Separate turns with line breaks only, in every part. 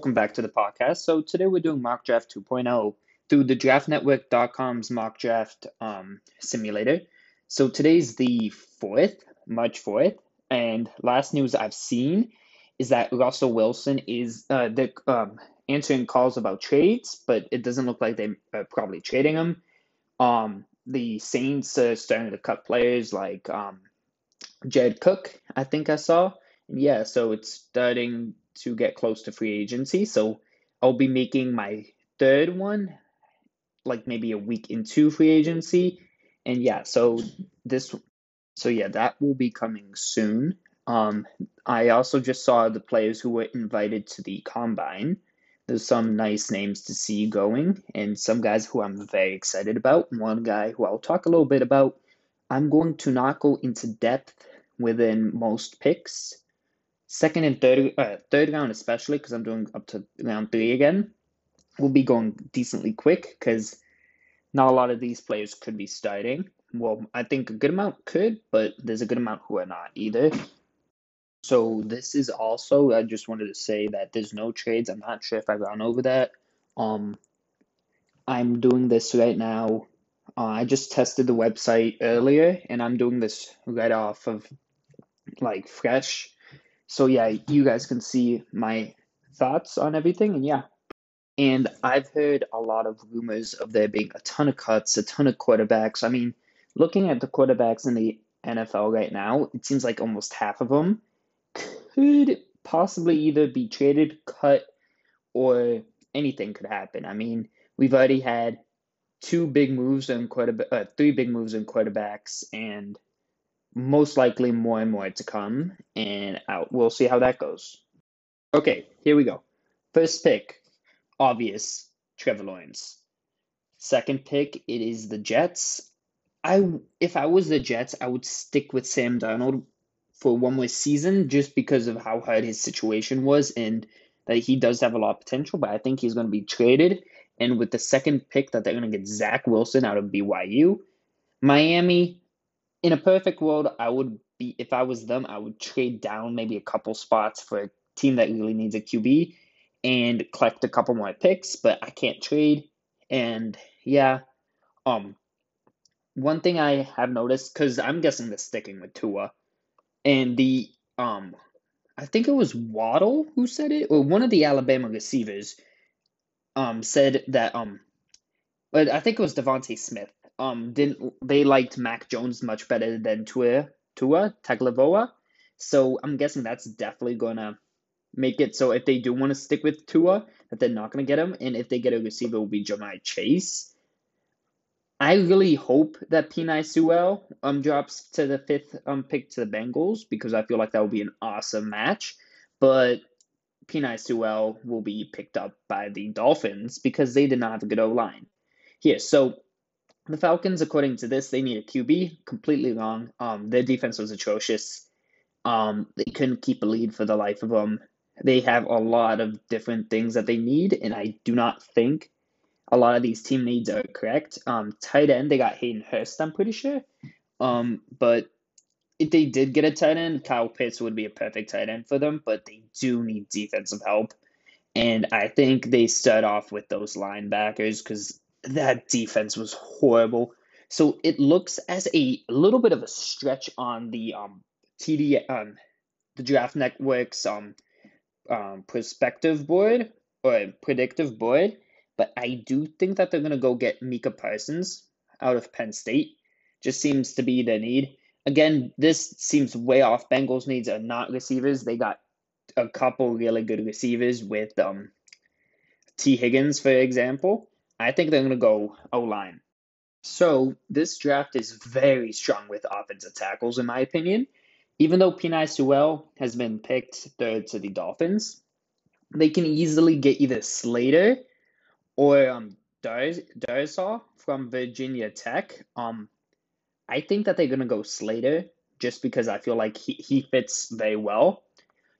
Welcome back to the podcast. So today we're doing mock draft 2.0 through the draftnetwork.com's mock draft um, simulator. So today's the 4th, March 4th, and last news I've seen is that Russell Wilson is uh, the, um, answering calls about trades, but it doesn't look like they're probably trading him. Um, the Saints are starting to cut players like um, Cook, I think I saw. Yeah, so it's starting to get close to free agency. So I'll be making my third one, like maybe a week into free agency. And yeah, so this, so yeah, that will be coming soon. Um, I also just saw the players who were invited to the combine. There's some nice names to see going, and some guys who I'm very excited about. One guy who I'll talk a little bit about. I'm going to not go into depth within most picks second and third uh, third round especially because I'm doing up to round three again will be going decently quick because not a lot of these players could be starting. Well, I think a good amount could, but there's a good amount who are not either. So this is also I just wanted to say that there's no trades. I'm not sure if I've gone over that. Um, I'm doing this right now. Uh, I just tested the website earlier, and I'm doing this right off of like fresh so yeah, you guys can see my thoughts on everything, and yeah. And I've heard a lot of rumors of there being a ton of cuts, a ton of quarterbacks. I mean, looking at the quarterbacks in the NFL right now, it seems like almost half of them could possibly either be traded, cut, or anything could happen. I mean, we've already had two big moves in quarterback, uh, three big moves in quarterbacks, and most likely more and more to come, and we'll see how that goes. Okay, here we go. First pick, obvious, Trevor Lawrence. Second pick, it is the Jets. I if I was the Jets, I would stick with Sam Darnold for one more season just because of how hard his situation was and that he does have a lot of potential, but I think he's going to be traded. And with the second pick that they're going to get Zach Wilson out of BYU, Miami, in a perfect world, I would be if I was them, I would trade down maybe a couple spots for a team that really needs a QB and collect a couple more picks, but I can't trade. And yeah, um one thing I have noticed cuz I'm guessing they're sticking with Tua and the um I think it was Waddle who said it or one of the Alabama receivers um said that um but I think it was DeVonta Smith um didn't they liked Mac Jones much better than Tua Tua Tagovailoa. So I'm guessing that's definitely gonna make it so if they do want to stick with Tua, that they're not gonna get him, and if they get a receiver, it will be Ja'Marr Chase. I really hope that Penei Sewell um drops to the fifth um pick to the Bengals because I feel like that would be an awesome match. But Penei Sewell will be picked up by the Dolphins because they did not have a good O line. Here, so the Falcons, according to this, they need a QB. Completely wrong. Um, their defense was atrocious. Um, they couldn't keep a lead for the life of them. They have a lot of different things that they need, and I do not think a lot of these team needs are correct. Um, tight end, they got Hayden Hurst, I'm pretty sure. Um, but if they did get a tight end, Kyle Pitts would be a perfect tight end for them, but they do need defensive help. And I think they start off with those linebackers because that defense was horrible. So it looks as a, little bit of a stretch on the um TD um the Draft Network's um um perspective board or predictive board, but I do think that they're gonna go get Micah Parsons out of Penn State. Just seems to be the need. Again, this seems way off. Bengals needs are not receivers. They got a couple really good receivers with um Tee Higgins, for example. I think they're going to go O line. So this draft is very strong with offensive tackles, in my opinion. Even though Penei Sewell has been picked third to the Dolphins, they can easily get either Slater or um, Darrisaw from Virginia Tech. Um, I think that they're going to go Slater just because I feel like he, he fits very well.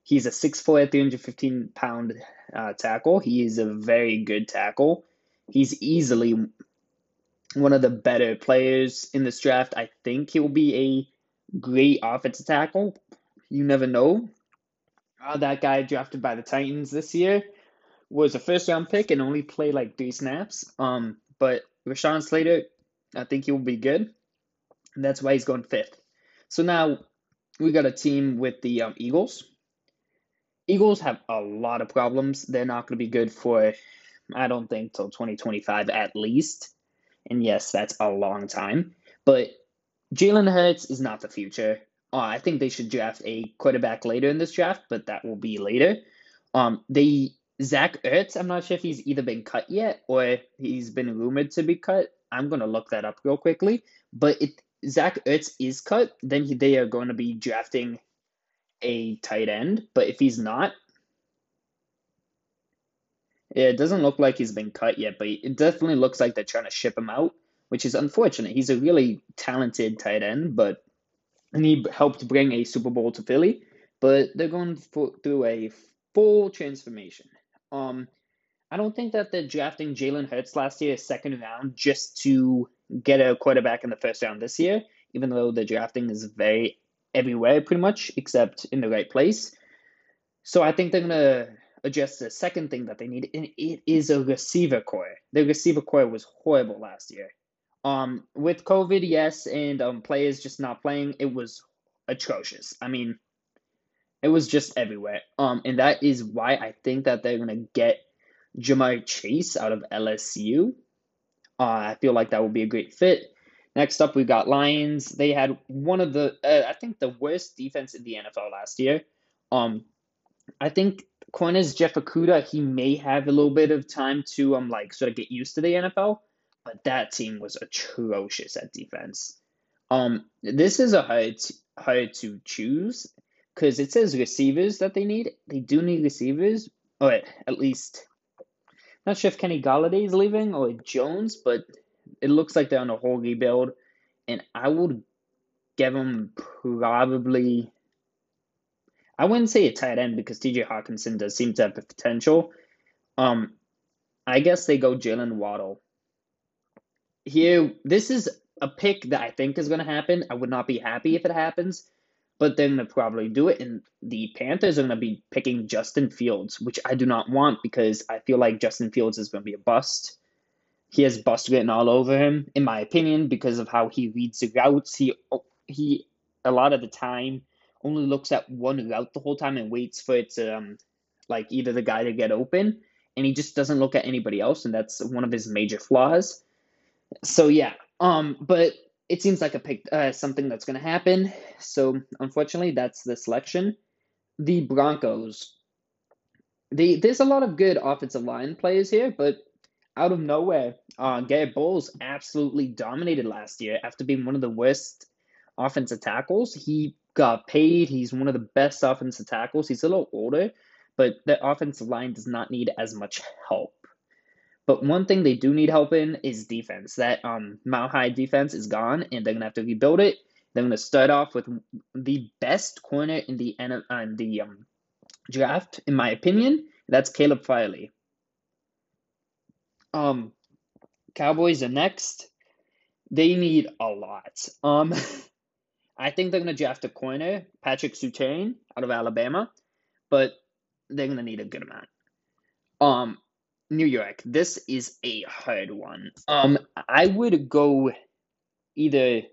He's a 6'4", 315 pound uh, tackle. He is a very good tackle. He's easily one of the better players in this draft. I think he'll be a great offensive tackle. You never know. Uh, that guy drafted by the Titans this year. was a first round pick and only played like three snaps. Um, but Rashawn Slater, I think he will be good. And that's why he's going fifth. So now we got a team with the um, Eagles. Eagles have a lot of problems. They're not going to be good for, I don't think, till 2025 at least. And yes, that's a long time. But Jalen Hurts is not the future. Uh, I think they should draft a quarterback later in this draft, but that will be later. Um, they Zach Ertz, I'm not sure if he's either been cut yet or he's been rumored to be cut. I'm gonna look that up real quickly. But if Zach Ertz is cut, then he, they are going to be drafting a tight end. But if he's not, yeah, it doesn't look like he's been cut yet. But it definitely looks like they're trying to ship him out, which is unfortunate. He's a really talented tight end, but and he helped bring a Super Bowl to Philly. But they're going for, through a full transformation. Um, I don't think that they're drafting Jalen Hurts last year, second round, just to get a quarterback in the first round this year, even though the drafting is very everywhere pretty much, except in the right place. So I think they're going to address the second thing that they need, and it is a receiver corps. The receiver corps was horrible last year. Um, with COVID, yes, and um, players just not playing, it was atrocious. I mean, it was just everywhere. Um, and that is why I think that they're gonna get Ja'Marr Chase out of LSU. Uh, I feel like that would be a great fit. Next up, we got Lions. They had one of the, uh, I think, the worst defense in the NFL last year. Um, I think corners Jeff Okudah, he may have a little bit of time to um like sort of get used to the NFL, but that team was atrocious at defense. Um, this is a hard hard to choose because it says receivers that they need. They do need receivers, or at least not sure if Kenny Golladay is leaving or Jones, but it looks like they're on a whole rebuild, and I would give them probably. I wouldn't say a tight end because T.J. Hockenson does seem to have the potential. Um, I guess they go Jaylen Waddle. Here, this is a pick that I think is going to happen. I would not be happy if it happens but they're going to probably do it. And the Panthers are going to be picking Justin Fields, which I do not want because I feel like Justin Fields is going to be a bust. He has bust written all over him, in my opinion, because of how he reads the routes. He he a lot of the time only looks at one route the whole time and waits for it to um, like either the guy to get open, and he just doesn't look at anybody else, and that's one of his major flaws. So yeah, um, but it seems like a pick uh, something that's going to happen. So unfortunately, that's the selection. The Broncos. The there's a lot of good offensive line players here, but out of nowhere, uh, Garett Bolles absolutely dominated last year after being one of the worst offensive tackles. He got paid. He's one of the best offensive tackles. He's a little older, but the offensive line does not need as much help. But one thing they do need help in is defense. That um, Mile High defense is gone, and they're gonna have to rebuild it. They're gonna start off with the best corner in the uh, in the um, draft, in my opinion. That's Caleb Farley. Um, Cowboys are next. They need a lot. Um, I think they're gonna draft a corner, Patrick Surtain out of Alabama, but they're gonna need a good amount. Um, New York. This is a hard one. Um, I would go either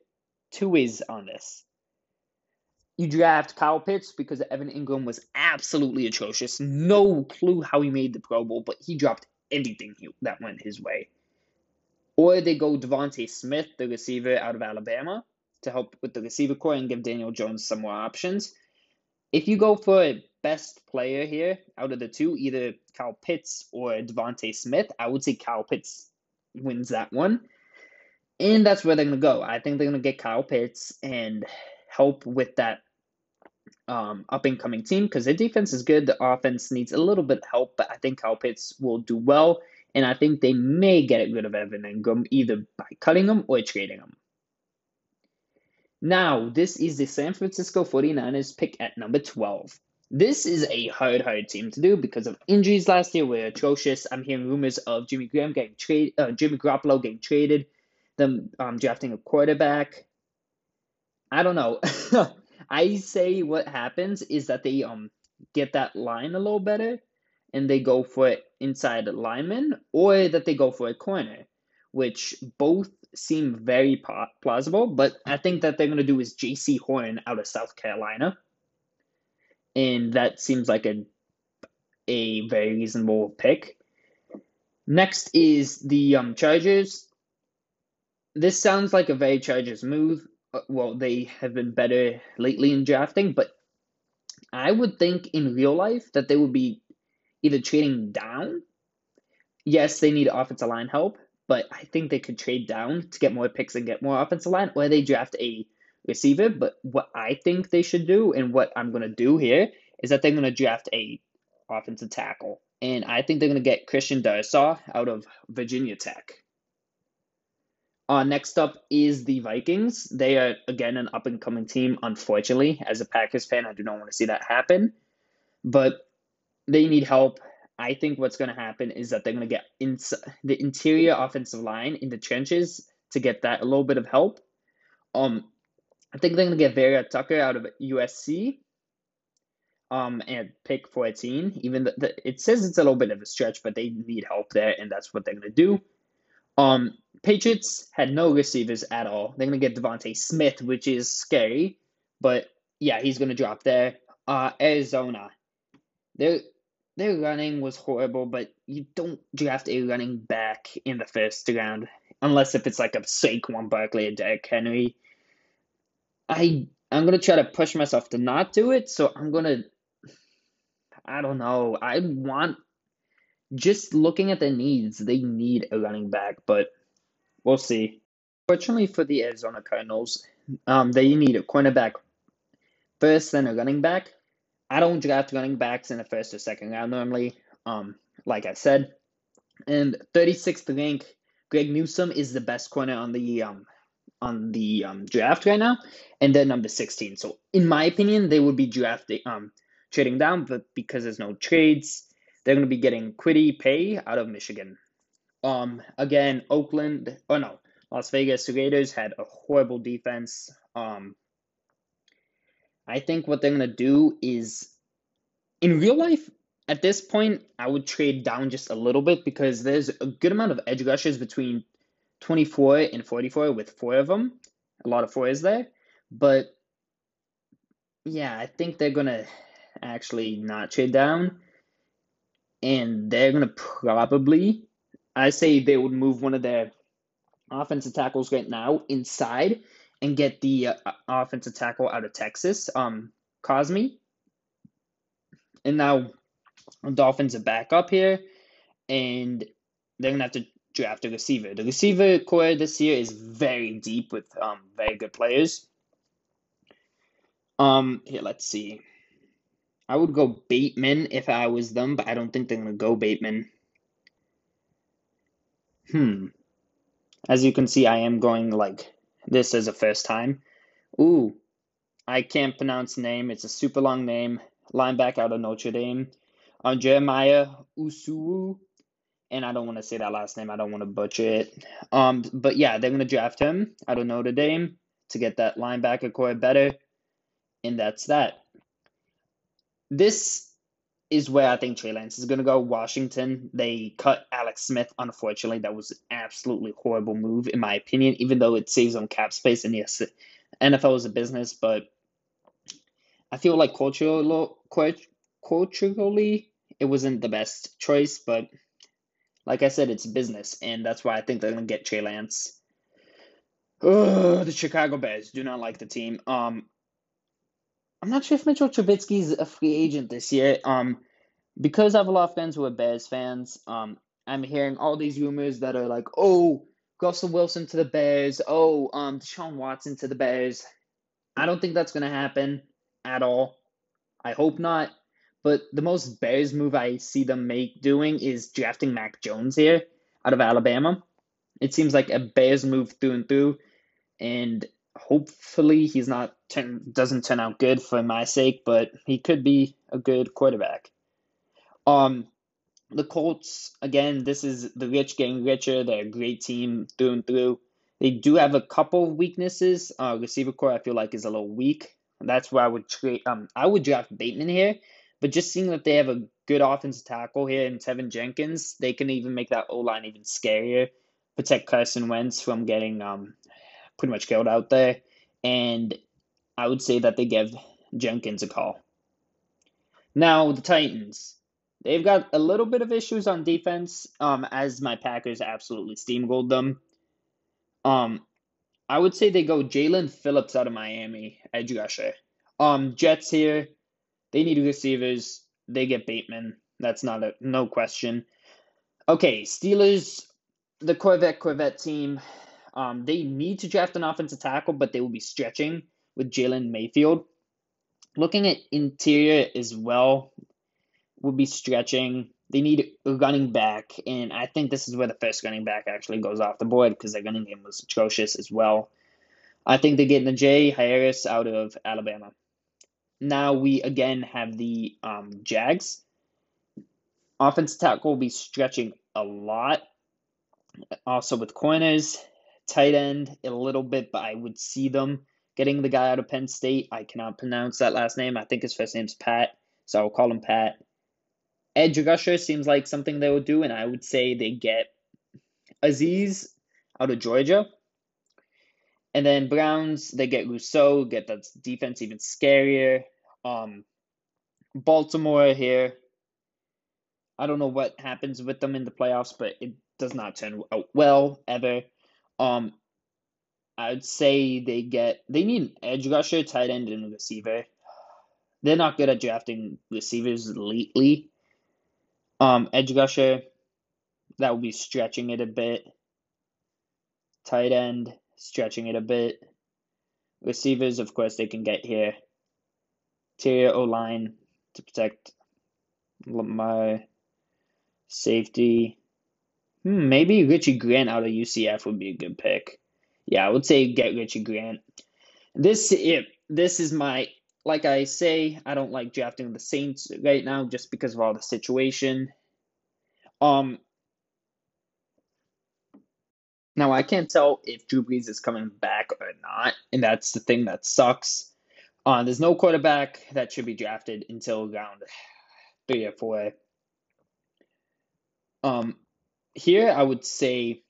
two ways on this. You draft Kyle Pitts because Evan Engram was absolutely atrocious. No clue how he made the Pro Bowl, but he dropped everything that went his way. Or they go DeVonta Smith, the receiver out of Alabama, to help with the receiver corps and give Daniel Jones some more options. If you go for a best player here out of the two, either Kyle Pitts or DeVonta Smith, I would say Kyle Pitts wins that one. And that's where they're going to go. I think they're going to get Kyle Pitts and help with that um, up and coming team because their defense is good. The offense needs a little bit of help, but I think Kyle Pitts will do well. And I think they may get rid of Evan Engram either by cutting him or trading him. Now, this is the San Francisco 49ers pick at number 12. This is a hard, hard team to do because of injuries last year were atrocious. I'm hearing rumors of Jimmy Graham getting traded, uh, Jimmy Garoppolo getting traded, them um, drafting a quarterback. I don't know. I say what happens is that they um get that line a little better, and they go for inside lineman or that they go for a corner, which both seem very plausible. But I think that they're going to do is Jaycee Horn out of South Carolina. And that seems like a, a very reasonable pick. Next is the um, Chargers. This sounds like a very Chargers move. Uh, well, they have been better lately in drafting, but I would think in real life that they would be either trading down. Yes, they need offensive line help, but I think they could trade down to get more picks and get more offensive line, or they draft a receiver. But what I think they should do, and what I'm to do here, is that they're to draft a offensive tackle. And I think they're to get Christian Darrisaw out of Virginia Tech. Uh, next up is the Vikings. They are, again, an up and coming team. Unfortunately, as a Packers fan, I do not want to see that happen. But they need help. I think what's going to happen is that they're going to get the interior offensive line in the trenches to get that a little bit of help. Um, I think they're going to get Vera Tucker out of USC. Um, and pick 14. Even the, the, it says it's a little bit of a stretch, but they need help there, and that's what they're going to do. Um, Patriots had no receivers at all. They're going to get DeVonta Smith, which is scary, but yeah, he's going to drop there. Uh, Arizona, their their running was horrible, but you don't draft a running back in the first round unless if it's like a Saquon Barkley or Derrick Henry. I I'm gonna try to push myself to not do it, so I'm gonna. I don't know. I want just looking at the needs, they need a running back, but we'll see. Fortunately for the Arizona Cardinals, um, they need a cornerback first, then a running back. I don't draft running backs in the first or second round normally, um, like I said. And 36th rank, Greg Newsome is the best corner on the um, on the um, draft right now, and then number 16. So in my opinion, they would be drafting um trading down, but because there's no trades, they're going to be getting Kwity Paye out of Michigan. Um, again, Oakland, oh no, Las Vegas Raiders had a horrible defense. Um, I think what they're going to do is, in real life, at this point, I would trade down just a little bit because there's a good amount of edge rushers between 24 and 44 with four of them. A lot of fours there. But yeah, I think they're going to actually not trade down. And they're going to probably, I say they would move one of their offensive tackles right now inside and get the uh, offensive tackle out of Texas, um, Cosmi. And now Dolphins are back up here, and they're gonna have to draft a receiver. The receiver corps this year is very deep with um very good players. Um, here let's see. I would go Bateman if I was them, but I don't think they're gonna go Bateman. Hmm. As you can see, I am going like this as a first time. Ooh, I can't pronounce name. It's a super long name. Linebacker out of Notre Dame. On uh, Jeremiah Owusu. And I don't want to say that last name. I don't want to butcher it. Um, but yeah, they're gonna draft him out of Notre Dame to get that linebacker corps better. And that's that. This is where I think Trey Lance is going to go. Washington, they cut Alex Smith. Unfortunately, that was an absolutely horrible move, in my opinion, even though it saves on cap space. And yes, NFL is a business, but I feel like culturally, culturally, it wasn't the best choice. But like I said, it's business, and that's why I think they're going to get Trey Lance. Oh, the Chicago Bears do not like the team. Um, I'm not sure if Mitchell Trubisky's a free agent this year. Um, because I have a lot of friends who are Bears fans. Um, I'm hearing all these rumors that are like, oh, Russell Wilson to the Bears. Oh, um, Deshaun Watson to the Bears. I don't think that's gonna happen at all. I hope not. But the most Bears move I see them make doing is drafting Mac Jones here out of Alabama. It seems like a Bears move through and through, and hopefully he's not turn, doesn't turn out good for my sake, but he could be a good quarterback. Um, the Colts again. This is the rich getting richer. They're a great team through and through. They do have a couple weaknesses. Uh, receiver corps I feel like is a little weak. That's where I would trade. Um, I would draft Bateman here, but just seeing that they have a good offensive tackle here in Teven Jenkins, they can even make that O line even scarier, protect Carson Wentz from getting um, pretty much killed out there. And I would say that they give Jenkins a call. Now, the Titans. They've got a little bit of issues on defense, um, as my Packers absolutely steamrolled them. Um, I would say they go Jaelan Phillips out of Miami, edge rusher. Um, Jets here, they need receivers. They get Bateman. That's not a no question. Okay, Steelers, the Corvette Corvette team. Um, they need to draft an offensive tackle, but they will be stretching with Jalen Mayfield. Looking at interior as well, will be stretching. They need a running back, and I think this is where the first running back actually goes off the board because their running game was atrocious as well. I think they're getting get Jay Harris out of Alabama. Now we again have the um, Jags. Offensive tackle will be stretching a lot. Also with corners, tight end a little bit, but I would see them getting the guy out of Penn State. I cannot pronounce that last name. I think his first name's Pat, so I'll call him Pat. Edge rusher seems like something they would do, and I would say they get Azeez out of Georgia. And then Browns, they get Rousseau, get that defense even scarier. Um, Baltimore here, I don't know what happens with them in the playoffs, but it does not turn out well ever. Um, I'd say they get they need an edge rusher, tight end, and receiver. They're not good at drafting receivers lately. Um, edge rusher, that will be stretching it a bit. Tight end, stretching it a bit. Receivers, of course, they can get here. Interior O line to protect my safety. Hmm, maybe Richie Grant out of UCF would be a good pick yeah, I would say get Richie Grant. This it, this is my like I say, I don't like drafting the Saints right now just because of all the situation. Um now I can't tell if Drew Brees is coming back or not, and that's the thing that sucks. Uh, there's no quarterback that should be drafted until round three or four. Um, here I would say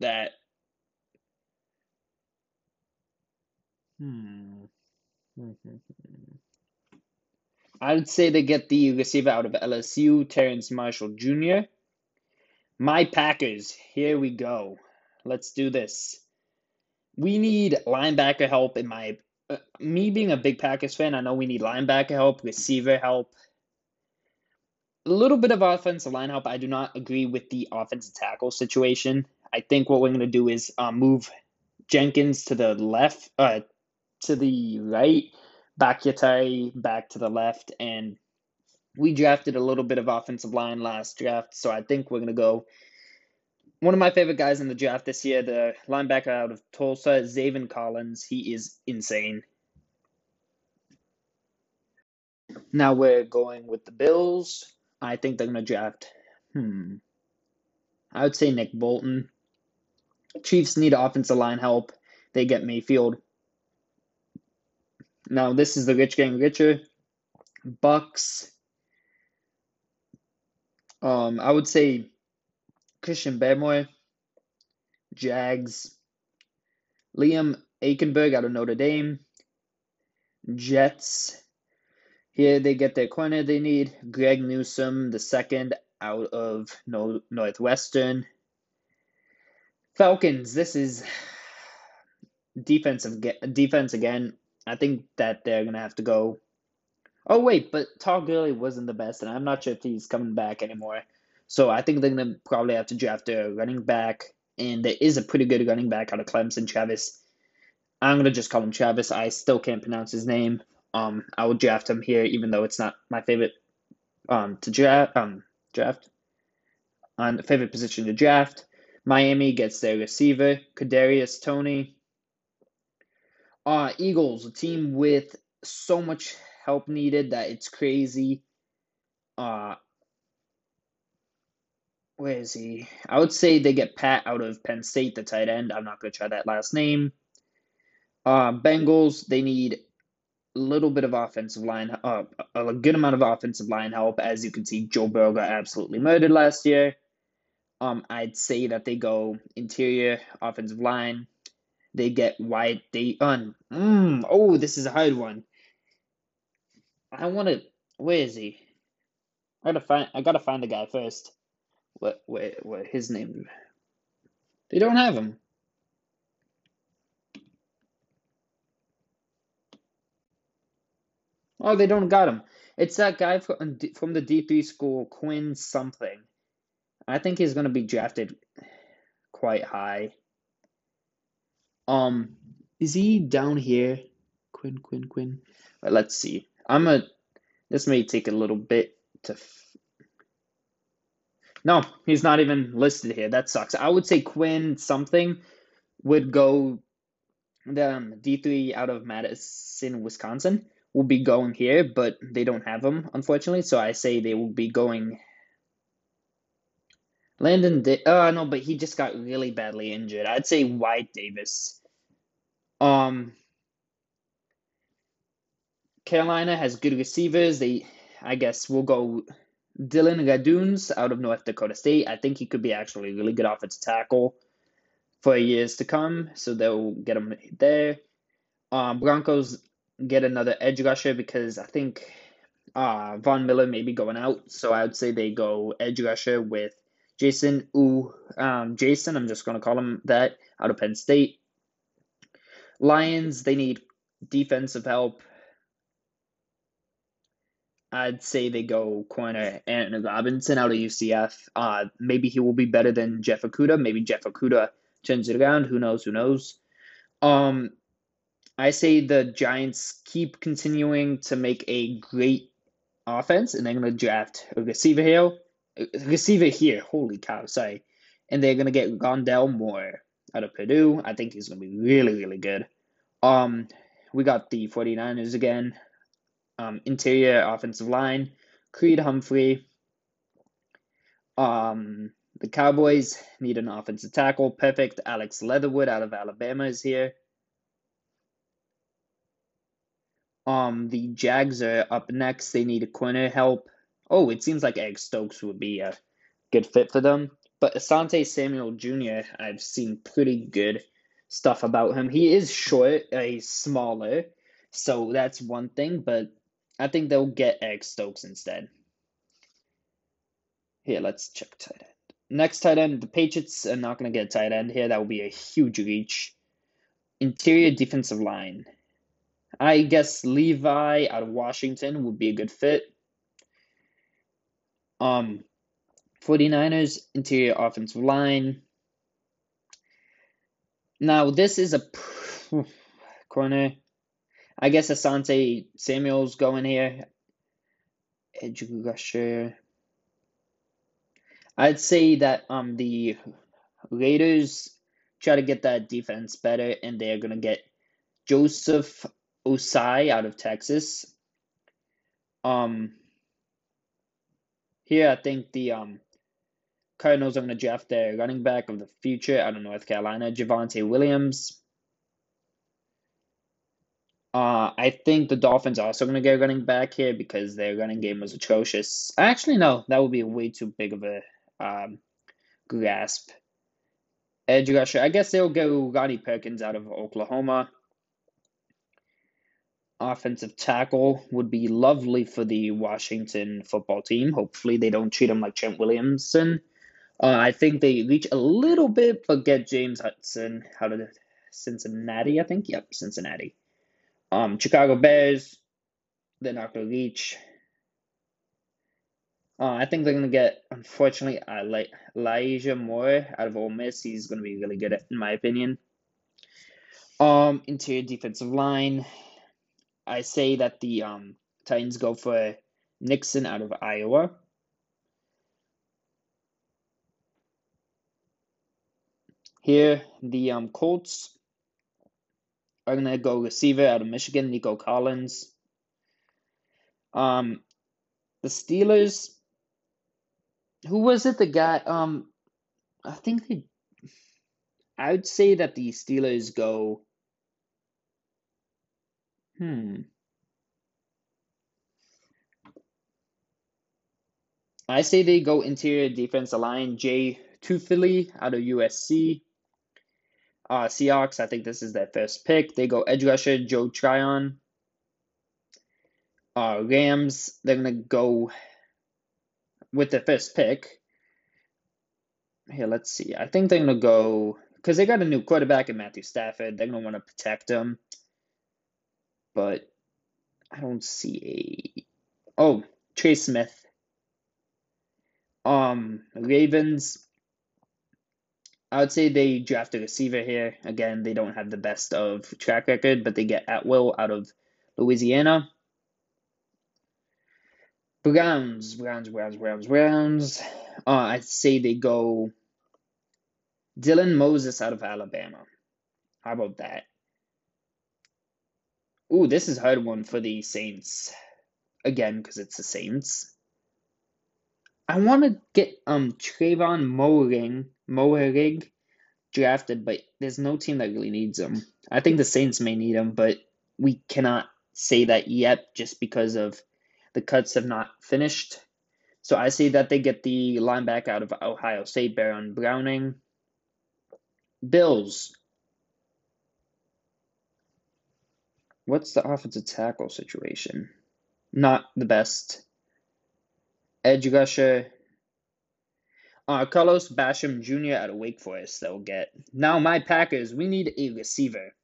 that Hmm. I would say they get the receiver out of LSU, Terrace Marshall Jr. My Packers, here we go. Let's do this. We need linebacker help in my uh, me being a big Packers fan, I know we need linebacker help, receiver help, a little bit of offensive line help. I do not agree with the offensive tackle situation. I think what we're going to do is uh, move Jenkins to the left, uh, to the right, Bakhtiari back to the left, and we drafted a little bit of offensive line last draft, so I think we're gonna go. One of my favorite guys in the draft this year, the linebacker out of Tulsa, Zaven Collins. He is insane. Now we're going with the Bills. I think they're gonna draft. Hmm. I would say Nick Bolton. Chiefs need offensive line help. They get Mayfield. Now this is the rich getting richer. Bucks. Um, I would say Christian Barmore, Jags, Liam Eichenberg out of Notre Dame, Jets. Here they get their corner they need. Greg Newsome, the second out of Northwestern. Falcons. This is defensive defense again. I think that they're gonna have to go. Oh wait, but Todd Gurley wasn't the best, and I'm not sure if he's coming back anymore. So I think they're gonna probably have to draft a running back, and there is a pretty good running back out of Clemson, Travis. I'm gonna just call him Travis. I still can't pronounce his name. Um, I would draft him here, even though it's not my favorite um to draft. Um, draft on favorite position to draft. Miami gets their receiver, Kadarius Toney. Uh, Eagles, a team with so much help needed that it's crazy. Uh, where is he? I would say they get Pat out of Penn State, the tight end. I'm not going to try that last name. Uh, Bengals, they need little bit of offensive line, uh, a good amount of offensive line help. As you can see, Joe Burrow absolutely murdered last year. Um, I'd say that they go interior offensive line. They get wide. They un. Mm, oh, this is a hard one. I want to. Where is he? I gotta find. I gotta find the guy first. What? Where? What? His name? They don't have him. Oh, they don't got him. It's that guy from from the D three school, Quinn something. I think he's gonna be drafted quite high. Um, is he down here? Quinn, Quinn, Quinn. Right, let's see. I'm a. This may take a little bit to. F- no, he's not even listed here. That sucks. I would say Quinn something would go the um, D3 out of Madison, Wisconsin will be going here, but they don't have him, unfortunately. So I say they will be going. Landon, Di- oh no, but he just got really badly injured. I'd say Wyatt Davis. Um, Carolina has good receivers. They, I guess, will go Dillon Radunz out of North Dakota State. I think he could be actually really good offensive tackle for years to come. So they'll get him there. Um, Broncos get another edge rusher because I think uh, Von Miller may be going out. So I would say they go edge rusher with Jason Ooh, um, Jason, I'm just going to call him that, out of Penn State. Lions, they need defensive help. I'd say they go corner Aaron Robinson out of UCF. Uh, maybe he will be better than Jeff Okudah. Maybe Jeff Okudah turns it around. Who knows? Who knows? Um, I say the Giants keep continuing to make a great offense, and they're going to draft a receiver here. A receiver here. Holy cow! Sorry, and they're going to get Rondale Moore out of Purdue. I think he's going to be really, really good. Um, we got the 49ers again. Um, interior offensive line, Creed Humphrey. Um, the Cowboys need an offensive tackle. Perfect. Alex Leatherwood out of Alabama is here. Um, the Jags are up next. They need a corner help. Oh, it seems like Egg Stokes would be a good fit for them. But Asante Samuel Jr., I've seen pretty good stuff about him. He is short, a smaller, so that's one thing. But I think they'll get Egg Stokes instead. Here, let's check tight end. Next tight end, the Patriots are not going to get tight end here. That will be a huge reach. Interior defensive line. I guess Levi out of Washington would be a good fit. Um, 49ers interior offensive line. Now this is a corner. I guess Asante Samuel's going here. Edge rusher. I'd say that um the Raiders try to get that defense better, and they're gonna get Joseph Ossai out of Texas. Um, here I think the um Cardinals are going to draft their running back of the future out of North Carolina, Javonte Williams. Uh, I think the Dolphins are also going to get running back here because their running game was atrocious. Actually, no, that would be way too big of a um, grasp. Edge rusher, I guess they'll go Ronnie Perkins out of Oklahoma offensive tackle would be lovely for the Washington football team. Hopefully, they don't treat him like Trent Williamson. Uh, I think they reach a little bit, but get James Hudson out of Cincinnati. I think, yep, Cincinnati. Um, Chicago Bears, they're not going to reach. Uh, I think they're going to get, unfortunately, uh, like Elijah Moore out of Ole Miss. He's going to be really good, in my opinion. Um, interior defensive line. I say that the um, Titans go for Nixon out of Iowa. Here, the um, Colts are going to go receiver out of Michigan, Nico Collins. Um, the Steelers, who was it? The guy, um, I think they, I would say that the Steelers go Hmm. I say they go interior defense line. Jay Tufele out of USC. Uh, Seahawks, I think this is their first pick. They go edge rusher Joe Tryon. Uh, Rams, they're going to go with the first pick. Here, let's see. I think they're going to go because they got a new quarterback in Matthew Stafford. They're going to want to protect him but I don't see a. Oh, Trey Smith. Um, Ravens. I would say they draft a receiver here. Again, they don't have the best of track record, but they get Atwell out of Louisiana. Browns, Browns, Browns, Browns, Browns. Uh, I'd say they go Dylan Moses out of Alabama. How about that? Ooh, this is hard one for the Saints. Again, because it's the Saints. I want to get um Trevon Moehrig, Moehrig drafted, but there's no team that really needs him. I think the Saints may need him, but we cannot say that yet just because of the cuts have not finished. So I say that they get the linebacker out of Ohio State, Baron Browning. Bills. What's the offensive tackle situation? Not the best. Edge rusher. Uh, Carlos Basham Jr. out of Wake Forest, they'll get. Now, my Packers, we need a receiver.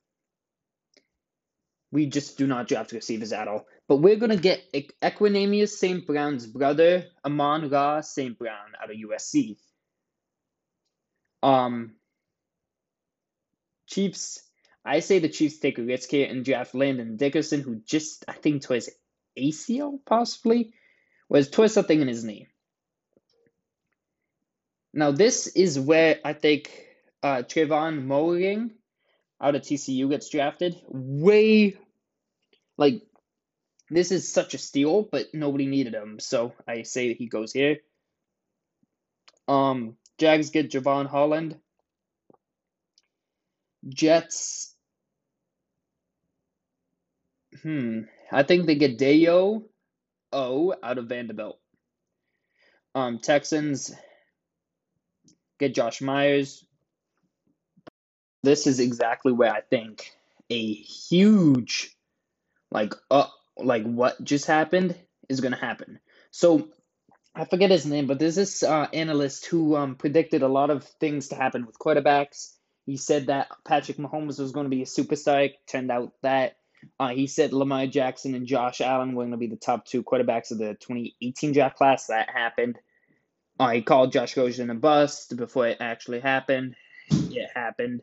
We just do not draft receivers at all. But we're going to get Equanimeous St. Brown's brother, Amon-Ra St. Brown, out of USC. Um, Chiefs, I say the Chiefs take here and draft Landon Dickerson, who just, I think, tore his ACL, possibly, was tore something in his knee. Now, this is where I think uh, Trevon out of TCU gets drafted. Way, like, this is such a steal, but nobody needed him, so I say he goes here. Um, Jags get Jevon Holland. Jets. Hmm. I think they get Dayo O out of Vanderbilt. Um, Texans get Josh Myers. This is exactly where I think a huge, like, uh, like what just happened is gonna happen. So I forget his name, but there's this uh, analyst who um, predicted a lot of things to happen with quarterbacks. He said that Patrick Mahomes was going to be a superstar. Turned out that uh, he said Lamar Jackson and Josh Allen were going to be the top two quarterbacks of the 2018 draft class. That happened. Uh, he called Josh Rosen a bust before it actually happened. It happened.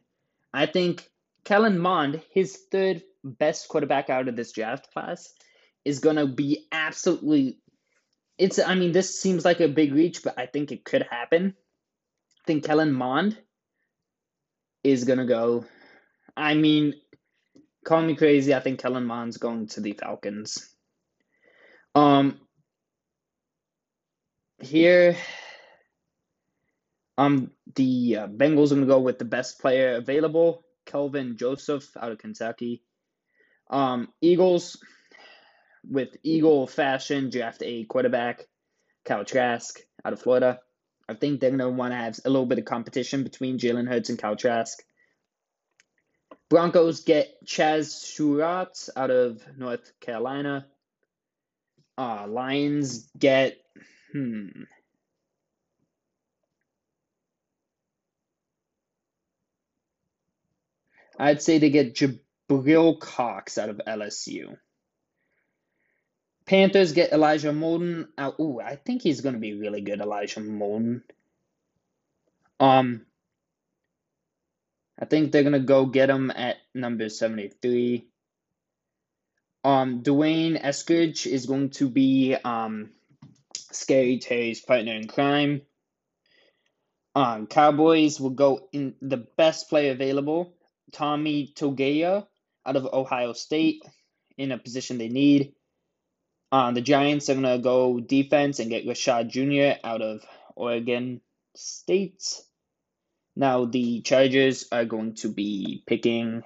I think Kellen Mond, his third best quarterback out of this draft class, is going to be absolutely. It's. I mean, this seems like a big reach, but I think it could happen. I think Kellen Mond is gonna go. I mean, call me crazy. I think Kellen Mond's going to the Falcons. Um, here, um, the uh, Bengals are gonna go with the best player available, Kelvin Joseph out of Kentucky. Um, Eagles, with Eagle fashion, draft a quarterback, Kyle Trask out of Florida. I think they're going to want to have a little bit of competition between Jalen Hurts and Kyle Trask. Broncos get Chaz Surratt out of North Carolina. Uh, Lions get, hmm. I'd say they get Jabril Cox out of LSU. Panthers get Elijah Molden. Uh, ooh, I think he's going to be really good, Elijah Molden. Um, I think they're to go get him at number 73. Um, D'Wayne Eskridge is going to be um, Scary Terry's partner in crime. Um, Cowboys will go in the best player available, Tommy Togiai out of Ohio State, in a position they need. Uh, the Giants are to go defense and get Rashad Jr. out of Oregon State. Now, the Chargers are going to be picking.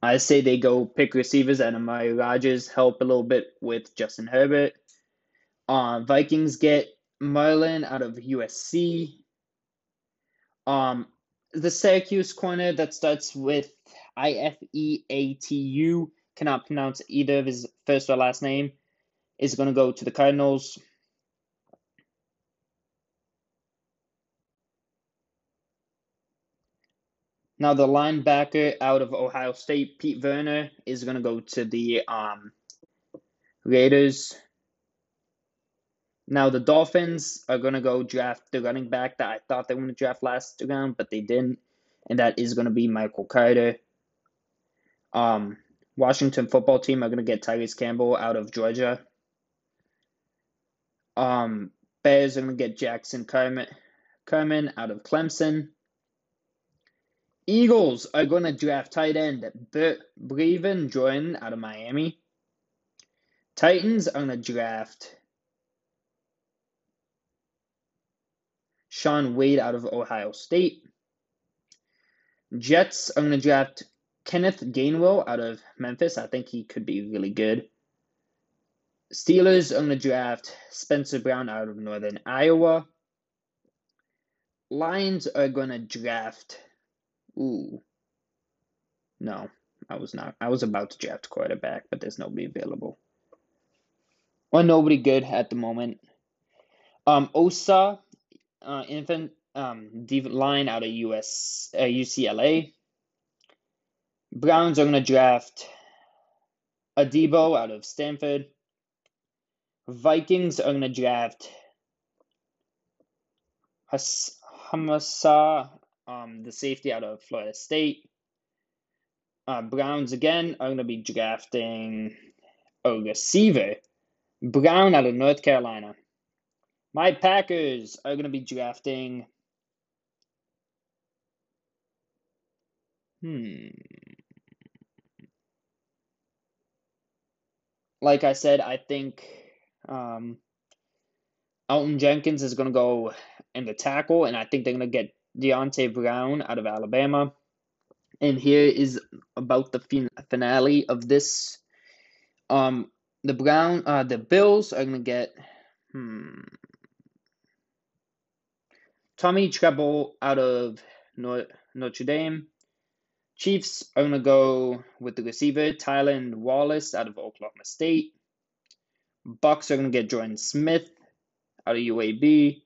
I say they go pick receivers and Amari Rodgers help a little bit with Justin Herbert. Uh, Vikings get Merlin out of USC. Um, the Syracuse corner that starts with I F E A T U cannot pronounce either of his first or last name is going to go to the Cardinals. Now the linebacker out of Ohio State, Pete Werner, is going to go to the um, Raiders. Now the Dolphins are going to go draft the running back that I thought they were going to draft last round, but they didn't, and that is going to be Michael Carter. Um, Washington football team are going to get Tyrese Campbell out of Georgia. Um, Bears are going to get Jackson Carman out of Clemson. Eagles are going to draft tight end Brevin Jordan out of Miami. Titans are going to draft Shaun Wade out of Ohio State. Jets are going to draft Kenneth Gainwell out of Memphis. I think he could be really good. Steelers are going to draft Spencer Brown out of Northern Iowa. Lions are going to draft. Ooh. No, I was not. I was about to draft quarterback, but there's nobody available. Or nobody good at the moment. Um, Osa, uh, infant um, line out of US uh, UCLA. Browns are going to draft Adebo out of Stanford. Vikings are going to draft Hamsah, um, the safety out of Florida State. Uh, Browns again are going to be drafting a receiver, Brown out of North Carolina. My Packers are going to be drafting. Hmm. like I said, I think um, Elgton Jenkins is going to go in the tackle, and I think they're going to get Deonte Brown out of Alabama. And here is about the fin- finale of this. Um, the Brown, uh, the Bills are to get hmm, Tommy Tremble out of Notre Dame. Chiefs are to go with the receiver, Tylan Wallace out of Oklahoma State. Bucks are to get Jordan Smith out of UAB.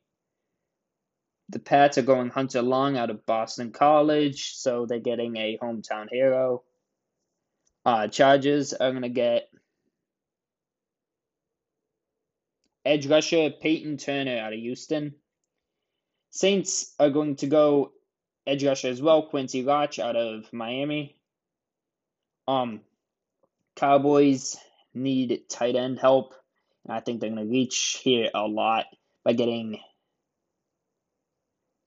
The Pats are going Hunter Long out of Boston College, so they're getting a hometown hero. Uh, Chargers are going to get edge rusher Peyton Turner out of Houston. Saints are going to go edge rusher as well, Quincy Roche out of Miami. Um, Cowboys need tight end help, and I think they're going to reach here a lot by getting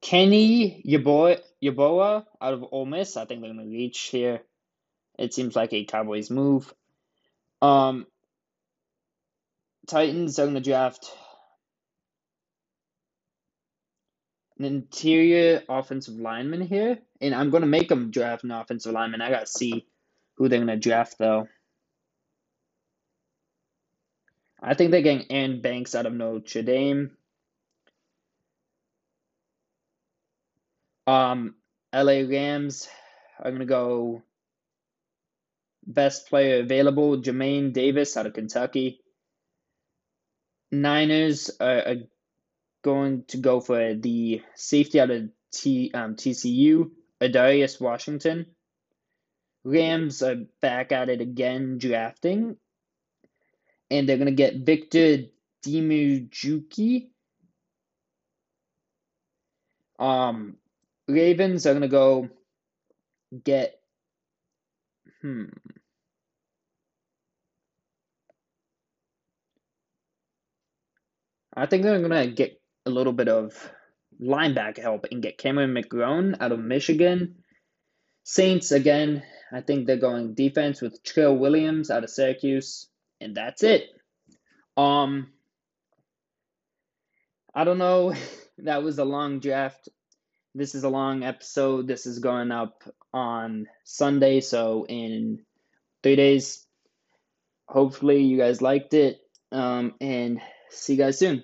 Kenny Yeboah out of Ole Miss. I think they're going to reach here. It seems like a Cowboys move. Um, Titans are going to draft an interior offensive lineman here, and I'm going to make them draft an offensive lineman. I got to see who they're going to draft, though. I think they're getting Aaron Banks out of Notre Dame. Um, LA Rams, I'm going to go best player available, Jamin Davis out of Kentucky. Niners are, are going to go for the safety out of T, um, TCU, Ar'Darius Washington. Rams are back at it again, drafting, and they're gonna get Victor Dimukeje. Um, Ravens are gonna go get. Hmm. I think they're gonna get a little bit of linebacker help and get Cameron McGrone out of Michigan. Saints, again, I think they're going defense with Trill Williams out of Syracuse, and that's it. Um, I don't know. that was a long draft. This is a long episode. This is going up on Sunday, so in three days. Hopefully, you guys liked it. Um, and See you guys soon.